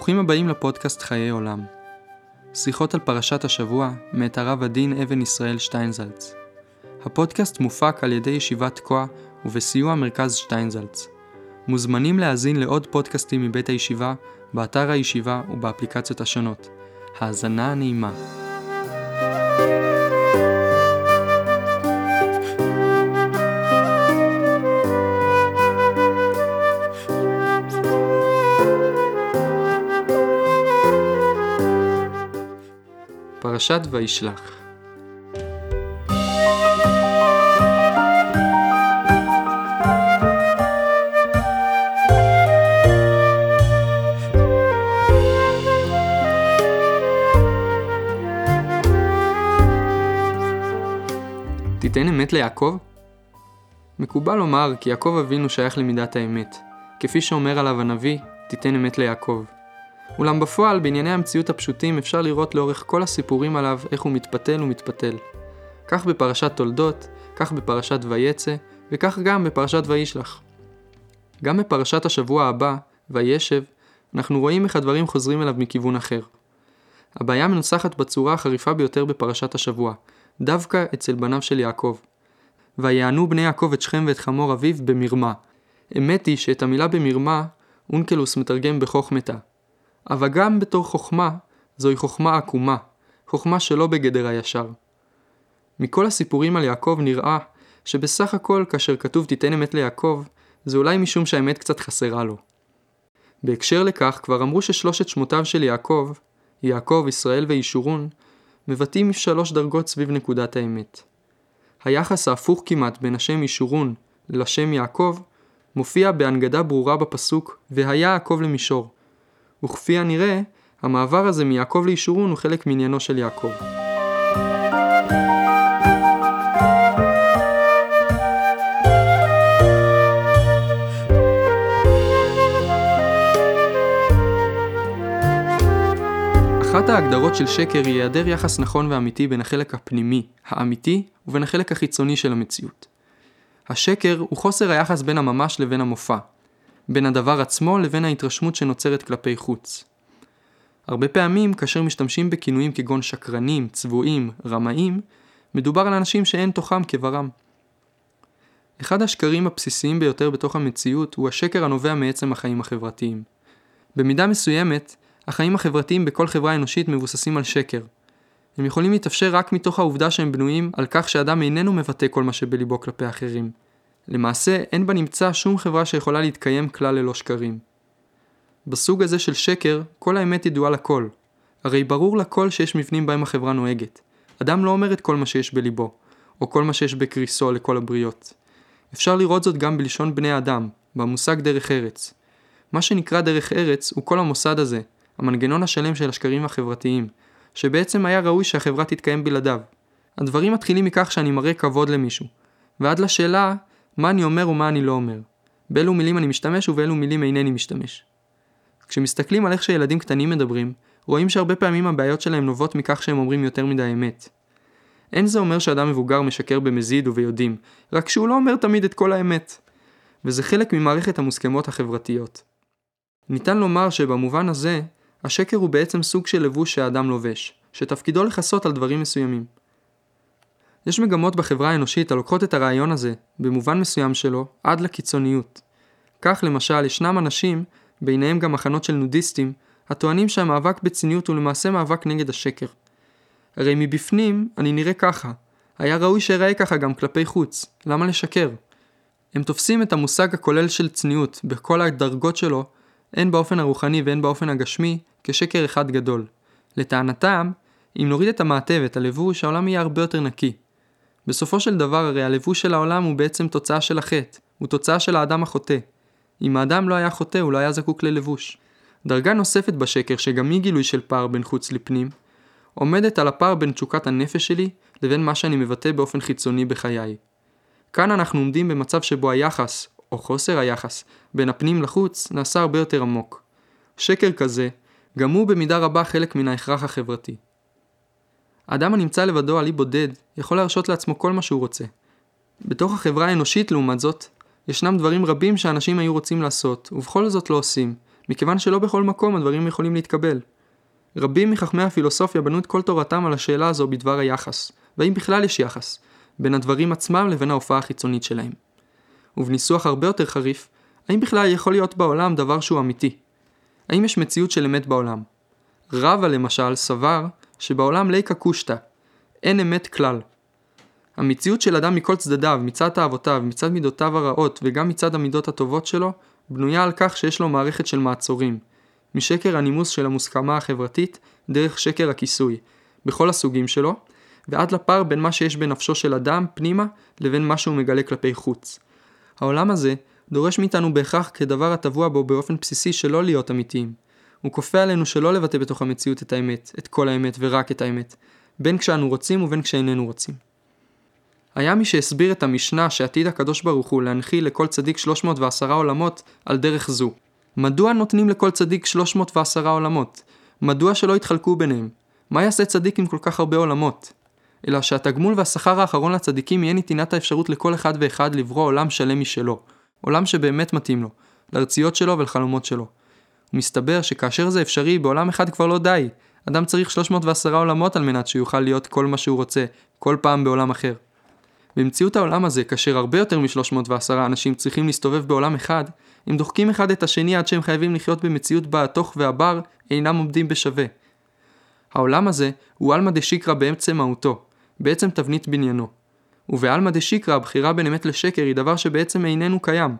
שלום, וברוכים הבאים לפודקאסט חיי עולם. שיחות על פרשת השבוע, מאת הרב הדין אבן ישראל שטיינזלץ. הפודקאסט מופק על ידי ישיבת תקוע ובסיוע מרכז שטיינזלץ. מוזמנים להאזין לעוד פודקאסטים מבית הישיבה, באתר הישיבה ובאפליקציות השונות. האזנה נעימה. פרשת וישלח תיתן אמת ליעקב? מקובל לומר כי יעקב אבינו שייך למידת האמת, כפי שאומר עליו הנביא, תיתן אמת ליעקב. אולם בפועל, בענייני המציאות הפשוטים אפשר לראות לאורך כל הסיפורים עליו איך הוא מתפתל ומתפתל. כך בפרשת תולדות, כך בפרשת ויצא, וכך גם בפרשת וישלח. גם בפרשת השבוע הבא, וישב, אנחנו רואים איך הדברים חוזרים אליו מכיוון אחר. הבעיה מנוסחת בצורה החריפה ביותר בפרשת השבוע, דווקא אצל בניו של יעקב. ויענו בני יעקב את שכם ואת חמור אביו במרמה. אמת היא שאת המילה במרמה, אונקלוס מתרגם בחוכמתה. אבל גם בתור חוכמה, זוהי חוכמה עקומה, חוכמה שלא בגדר הישר. מכל הסיפורים על יעקב נראה שבסך הכל כאשר כתוב תיתן אמת ליעקב, זה אולי משום שהאמת קצת חסרה לו. בהקשר לכך כבר אמרו ששלושת שמותיו של יעקב, יעקב, ישראל וישורון, מבטאים שלוש דרגות סביב נקודת האמת. היחס ההפוך כמעט בין השם ישורון לשם יעקב מופיע בהנגדה ברורה בפסוק והיה יעקב למישור, וכפי הנראה, המעבר הזה מיעקב לישורון הוא חלק מעניינו של יעקב. אחת ההגדרות של שקר היא היעדר יחס נכון ואמיתי בין החלק הפנימי, האמיתי, ובין החלק החיצוני של המציאות. השקר הוא חוסר היחס בין הממש לבין המופע, בין הדבר עצמו לבין ההתרשמות שנוצרת כלפי חוץ. הרבה פעמים, כאשר משתמשים בכינויים כגון שקרנים, צבועים, רמאים, מדובר על אנשים שאין תוכם כברם. אחד השקרים הבסיסיים ביותר בתוך המציאות הוא השקר הנובע מעצם החיים החברתיים. במידה מסוימת, החיים החברתיים בכל חברה אנושית מבוססים על שקר. הם יכולים להתאפשר רק מתוך העובדה שהם בנויים על כך שאדם איננו מבטא כל מה שבליבו כלפי אחרים. למעשה, אין בנמצא שום חברה שיכולה להתקיים כלל ללא שקרים. בסוג הזה של שקר, כל האמת ידועה לכל. הרי ברור לכל שיש מבנים בהם החברה נוהגת. אדם לא אומר את כל מה שיש בליבו, או כל מה שיש בקריסו לכל הבריות. אפשר לראות זאת גם בלשון בני אדם, במושג דרך ארץ. מה שנקרא דרך ארץ הוא כל המוסד הזה, המנגנון השלם של השקרים החברתיים, שבעצם היה ראוי שהחברה תתקיים בלעדיו. הדברים מתחילים מכך שאני מראה כבוד למישהו, ועד לשאלה מה אני אומר ומה אני לא אומר. באילו מילים אני משתמש ובאילו מילים אינני משתמש. כשמסתכלים על איך שילדים קטנים מדברים, רואים שהרבה פעמים הבעיות שלהם נובעות מכך שהם אומרים יותר מדי אמת. אין זה אומר שאדם מבוגר משקר במזיד וביודעים, רק שהוא לא אומר תמיד את כל האמת. וזה חלק ממערכת המוסכמות החברתיות. ניתן לומר שבמובן הזה, השקר הוא בעצם סוג של לבוש שהאדם לובש, שתפקידו לכסות על דברים מסוימים. יש מגמות בחברה האנושית הלוקחות את הרעיון הזה, במובן מסוים שלו, עד לקיצוניות. כך למשל, ישנם אנשים, ביניהם גם מחנות של נודיסטים, הטוענים שהמאבק בציניות הוא למעשה מאבק נגד השקר. הרי מבפנים, אני נראה ככה. היה ראוי שאראה ככה גם כלפי חוץ. למה לשקר? הם תופסים את המושג הכולל של צניעות, בכל הדרגות שלו, הן באופן הרוחני והן באופן הגשמי, כשקר אחד גדול. לטענתם, אם נוריד את המעטבת, הלבוש, העולם יהיה הרבה יותר נקי. בסופו של דבר הרי הלבוש של העולם הוא בעצם תוצאה של החטא, הוא תוצאה של האדם החוטא. אם האדם לא היה חוטא הוא לא היה זקוק ללבוש. דרגה נוספת בשקר שגם היא גילוי של פער בין חוץ לפנים, עומדת על הפער בין תשוקת הנפש שלי לבין מה שאני מבטא באופן חיצוני בחיי. כאן אנחנו עומדים במצב שבו היחס, או חוסר היחס, בין הפנים לחוץ נעשה הרבה יותר עמוק. שקר כזה, גם הוא במידה רבה חלק מן ההכרח החברתי. האדם הנמצא לבדו על אי בודד יכול להרשות לעצמו כל מה שהוא רוצה. בתוך החברה האנושית לעומת זאת, ישנם דברים רבים שאנשים היו רוצים לעשות, ובכל זאת לא עושים, מכיוון שלא בכל מקום הדברים יכולים להתקבל. רבים מחכמי הפילוסופיה בנו את כל תורתם על השאלה הזו בדבר היחס, והאם בכלל יש יחס, בין הדברים עצמם לבין ההופעה החיצונית שלהם. ובניסוח הרבה יותר חריף, האם בכלל יכול להיות בעולם דבר שהוא אמיתי? האם יש מציאות של אמת בעולם? רבא למשל סבר שבעולם ליקה קושטא, אין אמת כלל. המציאות של אדם מכל צדדיו, מצד תאוותיו, מצד מידותיו הרעות וגם מצד המידות הטובות שלו, בנויה על כך שיש לו מערכת של מעצורים. משקר הנימוס של המוסכמה החברתית, דרך שקר הכיסוי, בכל הסוגים שלו, ועד לפער בין מה שיש בנפשו של אדם, פנימה, לבין מה שהוא מגלה כלפי חוץ. העולם הזה דורש מאיתנו בהכרח כדבר הטבוע בו באופן בסיסי שלא להיות אמיתיים. הוא כופה עלינו שלא לבטא בתוך המציאות את האמת, את כל האמת ורק את האמת, בין כשאנו רוצים ובין כשאיננו רוצים. היה מי שהסביר את המשנה שעתיד הקדוש ברוך הוא להנחיל לכל צדיק 310 עולמות על דרך זו. מדוע נותנים לכל צדיק 310 עולמות? מדוע שלא יתחלקו ביניהם? מה יעשה צדיק עם כל כך הרבה עולמות? אלא שהתגמול והשכר האחרון לצדיקים יהיה נתינת האפשרות לכל אחד ואחד לברוא עולם שלם משלו. עולם שבאמת מתאים לו, לארציות שלו ולחלומות שלו. ומסתבר שכאשר זה אפשרי, בעולם אחד כבר לא די. אדם צריך 310 עולמות על מנת שיוכל להיות כל מה שהוא רוצה, כל פעם בעולם אחר. במציאות העולם הזה, כאשר הרבה יותר מ-310 אנשים צריכים להסתובב בעולם אחד, הם דוחקים אחד את השני עד שהם חייבים לחיות במציאות בה התוך והבר אינם עומדים בשווה. העולם הזה הוא עלמא דשיקרא בעצם מהותו, בעצם תבנית בניינו. ובעלמא דשיקרא הבחירה בין אמת לשקר היא דבר שבעצם איננו קיים.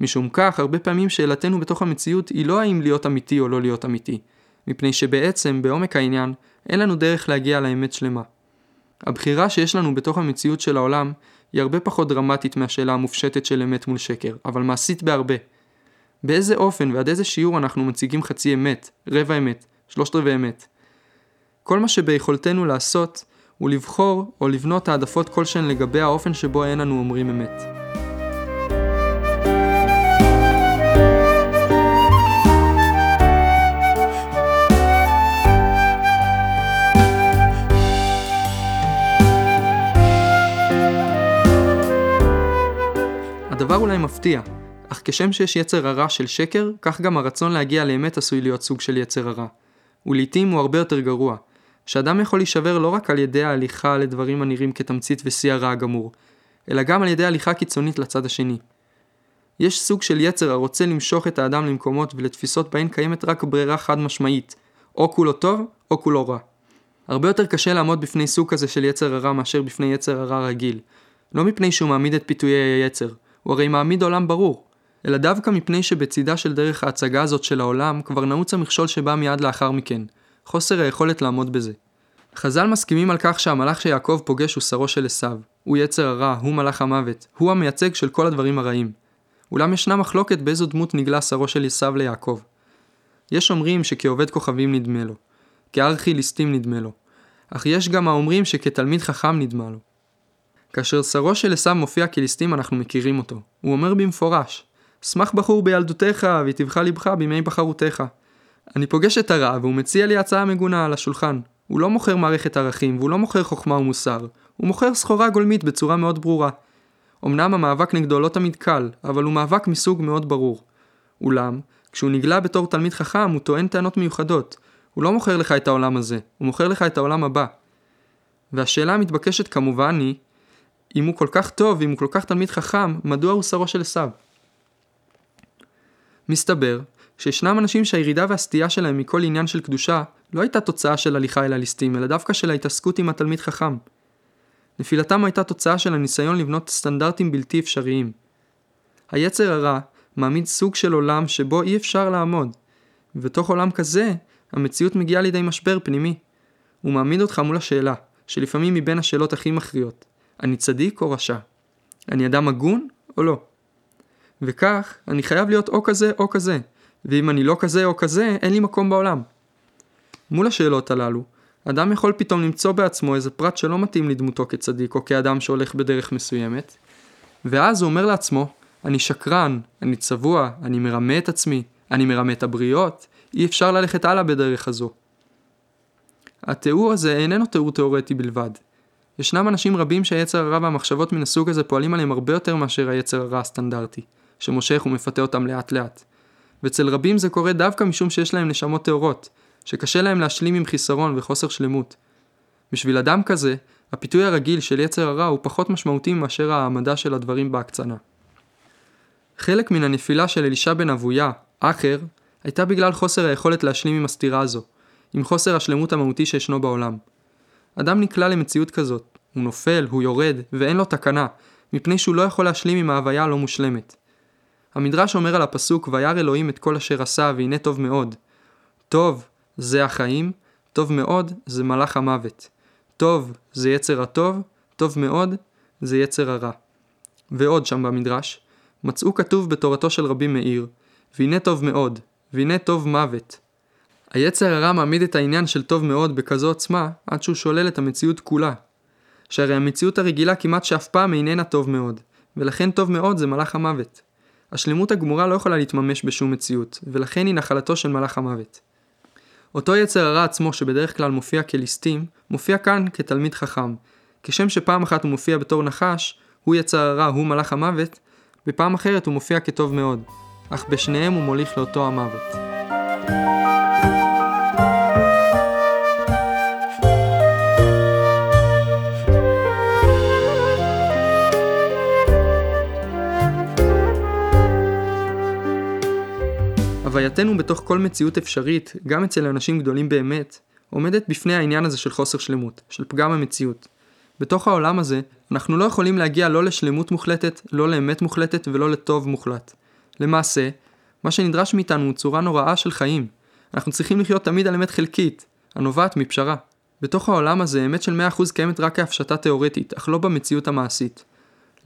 משום כך, הרבה פעמים שאלתנו בתוך המציאות היא לא האם להיות אמיתי או לא להיות אמיתי, מפני שבעצם, בעומק העניין, אין לנו דרך להגיע לאמת שלמה. הבחירה שיש לנו בתוך המציאות של העולם היא הרבה פחות דרמטית מהשאלה המופשטת של אמת מול שקר, אבל מעשית בהרבה. באיזה אופן ועד איזה שיעור אנחנו מציגים חצי אמת, רבע אמת, שלושת רבעי אמת. כל מה שביכולתנו לעשות הוא לבחור או לבנות העדפות כלשהן לגבי האופן שבו אין אנו אומרים אמת. הדבר אולי מפתיע, אך כשם שיש יצר הרע של שקר, כך גם הרצון להגיע לאמת עשוי להיות סוג של יצר הרע. ולעיתים הוא הרבה יותר גרוע, שאדם יכול להישבר לא רק על ידי ההליכה לדברים הנראים כתמצית ושיא הרע הגמור, אלא גם על ידי הליכה קיצונית לצד השני. יש סוג של יצר הרוצה למשוך את האדם למקומות ולתפיסות בהן קיימת רק ברירה חד משמעית, או כולו טוב, או כולו רע. הרבה יותר קשה לעמוד בפני סוג כזה של יצר הרע מאשר בפני יצר הרע רגיל. לא מפני שהוא מעמיד את פיתויי היצר, הוא הרי מעמיד עולם ברור, אלא דווקא מפני שבצידה של דרך ההצגה הזאת של העולם כבר נעוץ המכשול שבא מיד לאחר מכן, חוסר היכולת לעמוד בזה. חז"ל מסכימים על כך שהמלאך שיעקב פוגש הוא שרו של עשיו, הוא יצר הרע, הוא מלאך המוות, הוא המייצג של כל הדברים הרעים. אולם ישנה מחלוקת באיזו דמות נגלה שרו של עשיו ליעקב. יש אומרים שכעובד כוכבים נדמה לו, כארכי ליסטים נדמה לו, אך יש גם האומרים שכתלמיד חכם נדמה לו. כאשר שרו של עשיו מופיע כליסטים אנחנו מכירים אותו. הוא אומר במפורש, שמח בחור בילדותיך ויטבך לבך בימי בחרותיך. אני פוגש את הרע והוא מציע לי הצעה מגונה על השולחן. הוא לא מוכר מערכת ערכים והוא לא מוכר חוכמה ומוסר. הוא מוכר סחורה גולמית בצורה מאוד ברורה. אמנם המאבק נגדו לא תמיד קל, אבל הוא מאבק מסוג מאוד ברור. אולם, כשהוא נגלה בתור תלמיד חכם הוא טוען טענות מיוחדות. הוא לא מוכר לך את העולם הזה, הוא מוכר לך את העולם הבא. והשאלה המתבקשת כמובן היא, אם הוא כל כך טוב ואם הוא כל כך תלמיד חכם, מדוע הוא שרו של עשיו? מסתבר שישנם אנשים שהירידה והסטייה שלהם מכל עניין של קדושה לא הייתה תוצאה של הליכה אל הליסטים, אלא דווקא של ההתעסקות עם התלמיד חכם. נפילתם הייתה תוצאה של הניסיון לבנות סטנדרטים בלתי אפשריים. היצר הרע מעמיד סוג של עולם שבו אי אפשר לעמוד, ובתוך עולם כזה, המציאות מגיעה לידי משבר פנימי. הוא מעמיד אותך מול השאלה, שלפעמים מבין השאלות הכי מכריעות, אני צדיק או רשע? אני אדם הגון או לא? וכך, אני חייב להיות או כזה או כזה, ואם אני לא כזה או כזה, אין לי מקום בעולם. מול השאלות הללו, אדם יכול פתאום למצוא בעצמו איזה פרט שלא מתאים לדמותו כצדיק או כאדם שהולך בדרך מסוימת, ואז הוא אומר לעצמו, אני שקרן, אני צבוע, אני מרמה את עצמי, אני מרמה את הבריות, אי אפשר ללכת הלאה בדרך הזו. התיאור הזה איננו תיאור תאורטי בלבד. ישנם אנשים רבים שהיצר הרע והמחשבות מן הסוג הזה פועלים עליהם הרבה יותר מאשר היצר הרע הסטנדרטי, שמושך ומפתה אותם לאט לאט. ואצל רבים זה קורה דווקא משום שיש להם נשמות טהורות, שקשה להם להשלים עם חיסרון וחוסר שלמות. בשביל אדם כזה, הפיתוי הרגיל של יצר הרע הוא פחות משמעותי מאשר העמדה של הדברים בהקצנה. חלק מן הנפילה של אלישע בן אבויה, אחר, הייתה בגלל חוסר היכולת להשלים עם הסתירה הזו, עם חוסר השלמות המהותי שישנו בעולם. אדם נקלע למציאות כזאת, הוא נופל, הוא יורד, ואין לו תקנה, מפני שהוא לא יכול להשלים עם ההוויה הלא מושלמת. המדרש אומר על הפסוק וירא אלוהים את כל אשר עשה והנה טוב מאוד. טוב זה החיים, טוב מאוד זה מלאך המוות. טוב זה יצר הטוב, טוב מאוד זה יצר הרע. ועוד שם במדרש, מצאו כתוב בתורתו של רבי מאיר, והנה טוב מאוד, והנה טוב מוות. היצר הרע מעמיד את העניין של טוב מאוד בכזו עוצמה, עד שהוא שולל את המציאות כולה. שהרי המציאות הרגילה כמעט שאף פעם איננה טוב מאוד, ולכן טוב מאוד זה מלאך המוות. השלמות הגמורה לא יכולה להתממש בשום מציאות, ולכן היא נחלתו של מלאך המוות. אותו יצר הרע עצמו שבדרך כלל מופיע כליסטים, מופיע כאן כתלמיד חכם. כשם שפעם אחת הוא מופיע בתור נחש, הוא יצר הרע, הוא מלאך המוות, בפעם אחרת הוא מופיע כטוב מאוד, אך בשניהם הוא מוליך לאותו המוות. הווייתנו בתוך כל מציאות אפשרית, גם אצל אנשים גדולים באמת, עומדת בפני העניין הזה של חוסר שלמות, של פגם המציאות. בתוך העולם הזה, אנחנו לא יכולים להגיע לא לשלמות מוחלטת, לא לאמת מוחלטת ולא לטוב מוחלט. למעשה, מה שנדרש מאיתנו הוא צורה נוראה של חיים. אנחנו צריכים לחיות תמיד על אמת חלקית, הנובעת מפשרה. בתוך העולם הזה, אמת של 100% קיימת רק כהפשטה תאורטית, אך לא במציאות המעשית.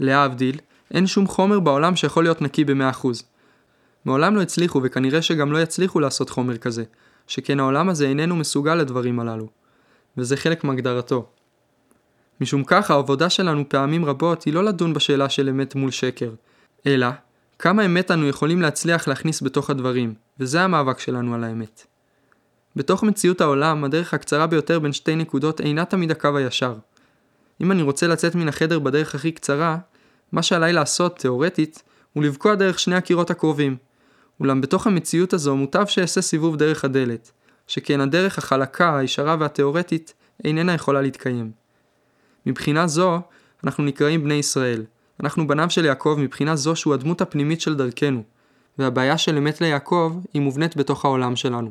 להבדיל, אין שום חומר בעולם שיכול להיות נקי ב-100%. מעולם לא הצליחו וכנראה שגם לא יצליחו לעשות חומר כזה, שכן העולם הזה איננו מסוגל לדברים הללו. וזה חלק מהגדרתו. משום כך העבודה שלנו פעמים רבות היא לא לדון בשאלה של אמת מול שקר, אלא כמה אמת אנו יכולים להצליח להכניס בתוך הדברים, וזה המאבק שלנו על האמת. בתוך מציאות העולם, הדרך הקצרה ביותר בין שתי נקודות אינה תמיד הקו הישר. אם אני רוצה לצאת מן החדר בדרך הכי קצרה, מה שעליי לעשות, תאורטית, הוא לבקוע דרך שני הקירות הקרובים. אולם בתוך המציאות הזו מוטב שאעשה סיבוב דרך הדלת, שכן הדרך החלקה, הישרה והתאורטית איננה יכולה להתקיים. מבחינה זו, אנחנו נקראים בני ישראל. אנחנו בניו של יעקב מבחינה זו שהוא הדמות הפנימית של דרכנו, והבעיה של אמת ליעקב היא מובנית בתוך העולם שלנו.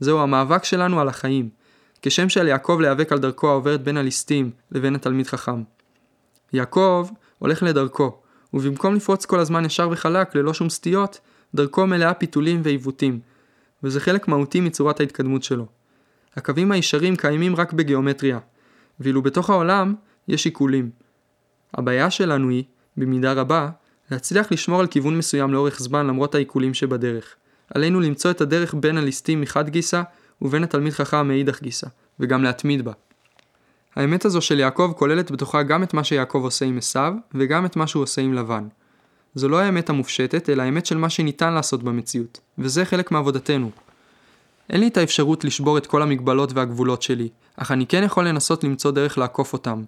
זהו המאבק שלנו על החיים, כשם שעל יעקב להיאבק על דרכו העוברת בין הליסטים לבין התלמיד חכם. יעקב הולך לדרכו, ובמקום לפרוץ כל הזמן ישר וחלק ללא שום סטיות, דרכו מלאה פיתולים ועיוותים, וזה חלק מהותי מצורת ההתקדמות שלו. הקווים הישרים קיימים רק בגיאומטריה, ואילו בתוך העולם יש עיקולים. הבעיה שלנו היא, במידה רבה, להצליח לשמור על כיוון מסוים לאורך זמן למרות העיקולים שבדרך. עלינו למצוא את הדרך בין הליסטים מחד גיסא ובין התלמיד חכם מאידך גיסא, וגם להתמיד בה. האמת הזו של יעקב כוללת בתוכה גם את מה שיעקב עושה עם עשיו, וגם את מה שהוא עושה עם לבן. זו לא האמת המופשטת, אלא האמת של מה שניתן לעשות במציאות, וזה חלק מעבודתנו. אין לי את האפשרות לשבור את כל המגבלות והגבולות שלי, אך אני כן יכול לנסות למצוא דרך לעקוף אותם,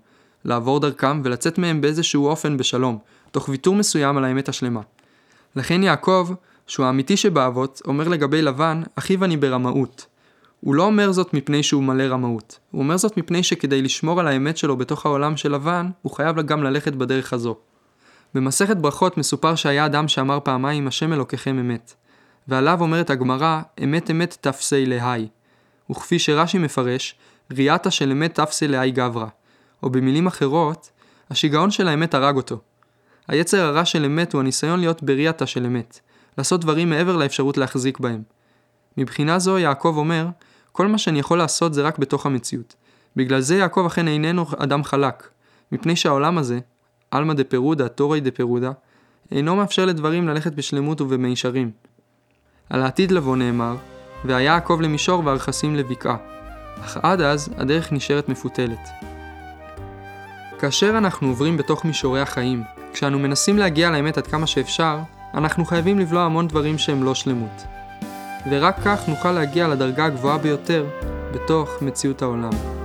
לעבור דרכם ולצאת מהם באיזשהו אופן בשלום, תוך ויתור מסוים על האמת השלמה. לכן יעקב, שהוא האמיתי שבאבות, אומר לגבי לבן, אחיו אני ברמאות. הוא לא אומר זאת מפני שהוא מלא רמאות, הוא אומר זאת מפני שכדי לשמור על האמת שלו בתוך העולם של לבן, הוא חייב גם ללכת בדרך הזו. במסכת ברכות מסופר שהיה אדם שאמר פעמיים השם אלוקיכם אמת. ועליו אומרת הגמרא, אמת אמת תפסי להי. וכפי שרש"י מפרש, ריאתה של אמת תפסי להי גברא. או במילים אחרות, השיגעון של האמת הרג אותו. היצר הרע של אמת הוא הניסיון להיות בריאתה של אמת, לעשות דברים מעבר לאפשרות להחזיק בהם. מבחינה זו יעקב אומר, כל מה שאני יכול לעשות זה רק בתוך המציאות. בגלל זה יעקב אכן איננו אדם חלק, מפני שהעולם הזה, עלמא דפירודה, תורי דפירודה, אינו מאפשר לדברים ללכת בשלמות ובמישרים. על העתיד לבוא נאמר, והיה יעקב למישור והרכסים לבקעה, אך עד אז הדרך נשארת מפותלת. כאשר אנחנו עוברים בתוך מישורי החיים, כשאנו מנסים להגיע לאמת עד כמה שאפשר, אנחנו חייבים לבלוע המון דברים שהם לא שלמות. ורק כך נוכל להגיע לדרגה הגבוהה ביותר בתוך מציאות העולם.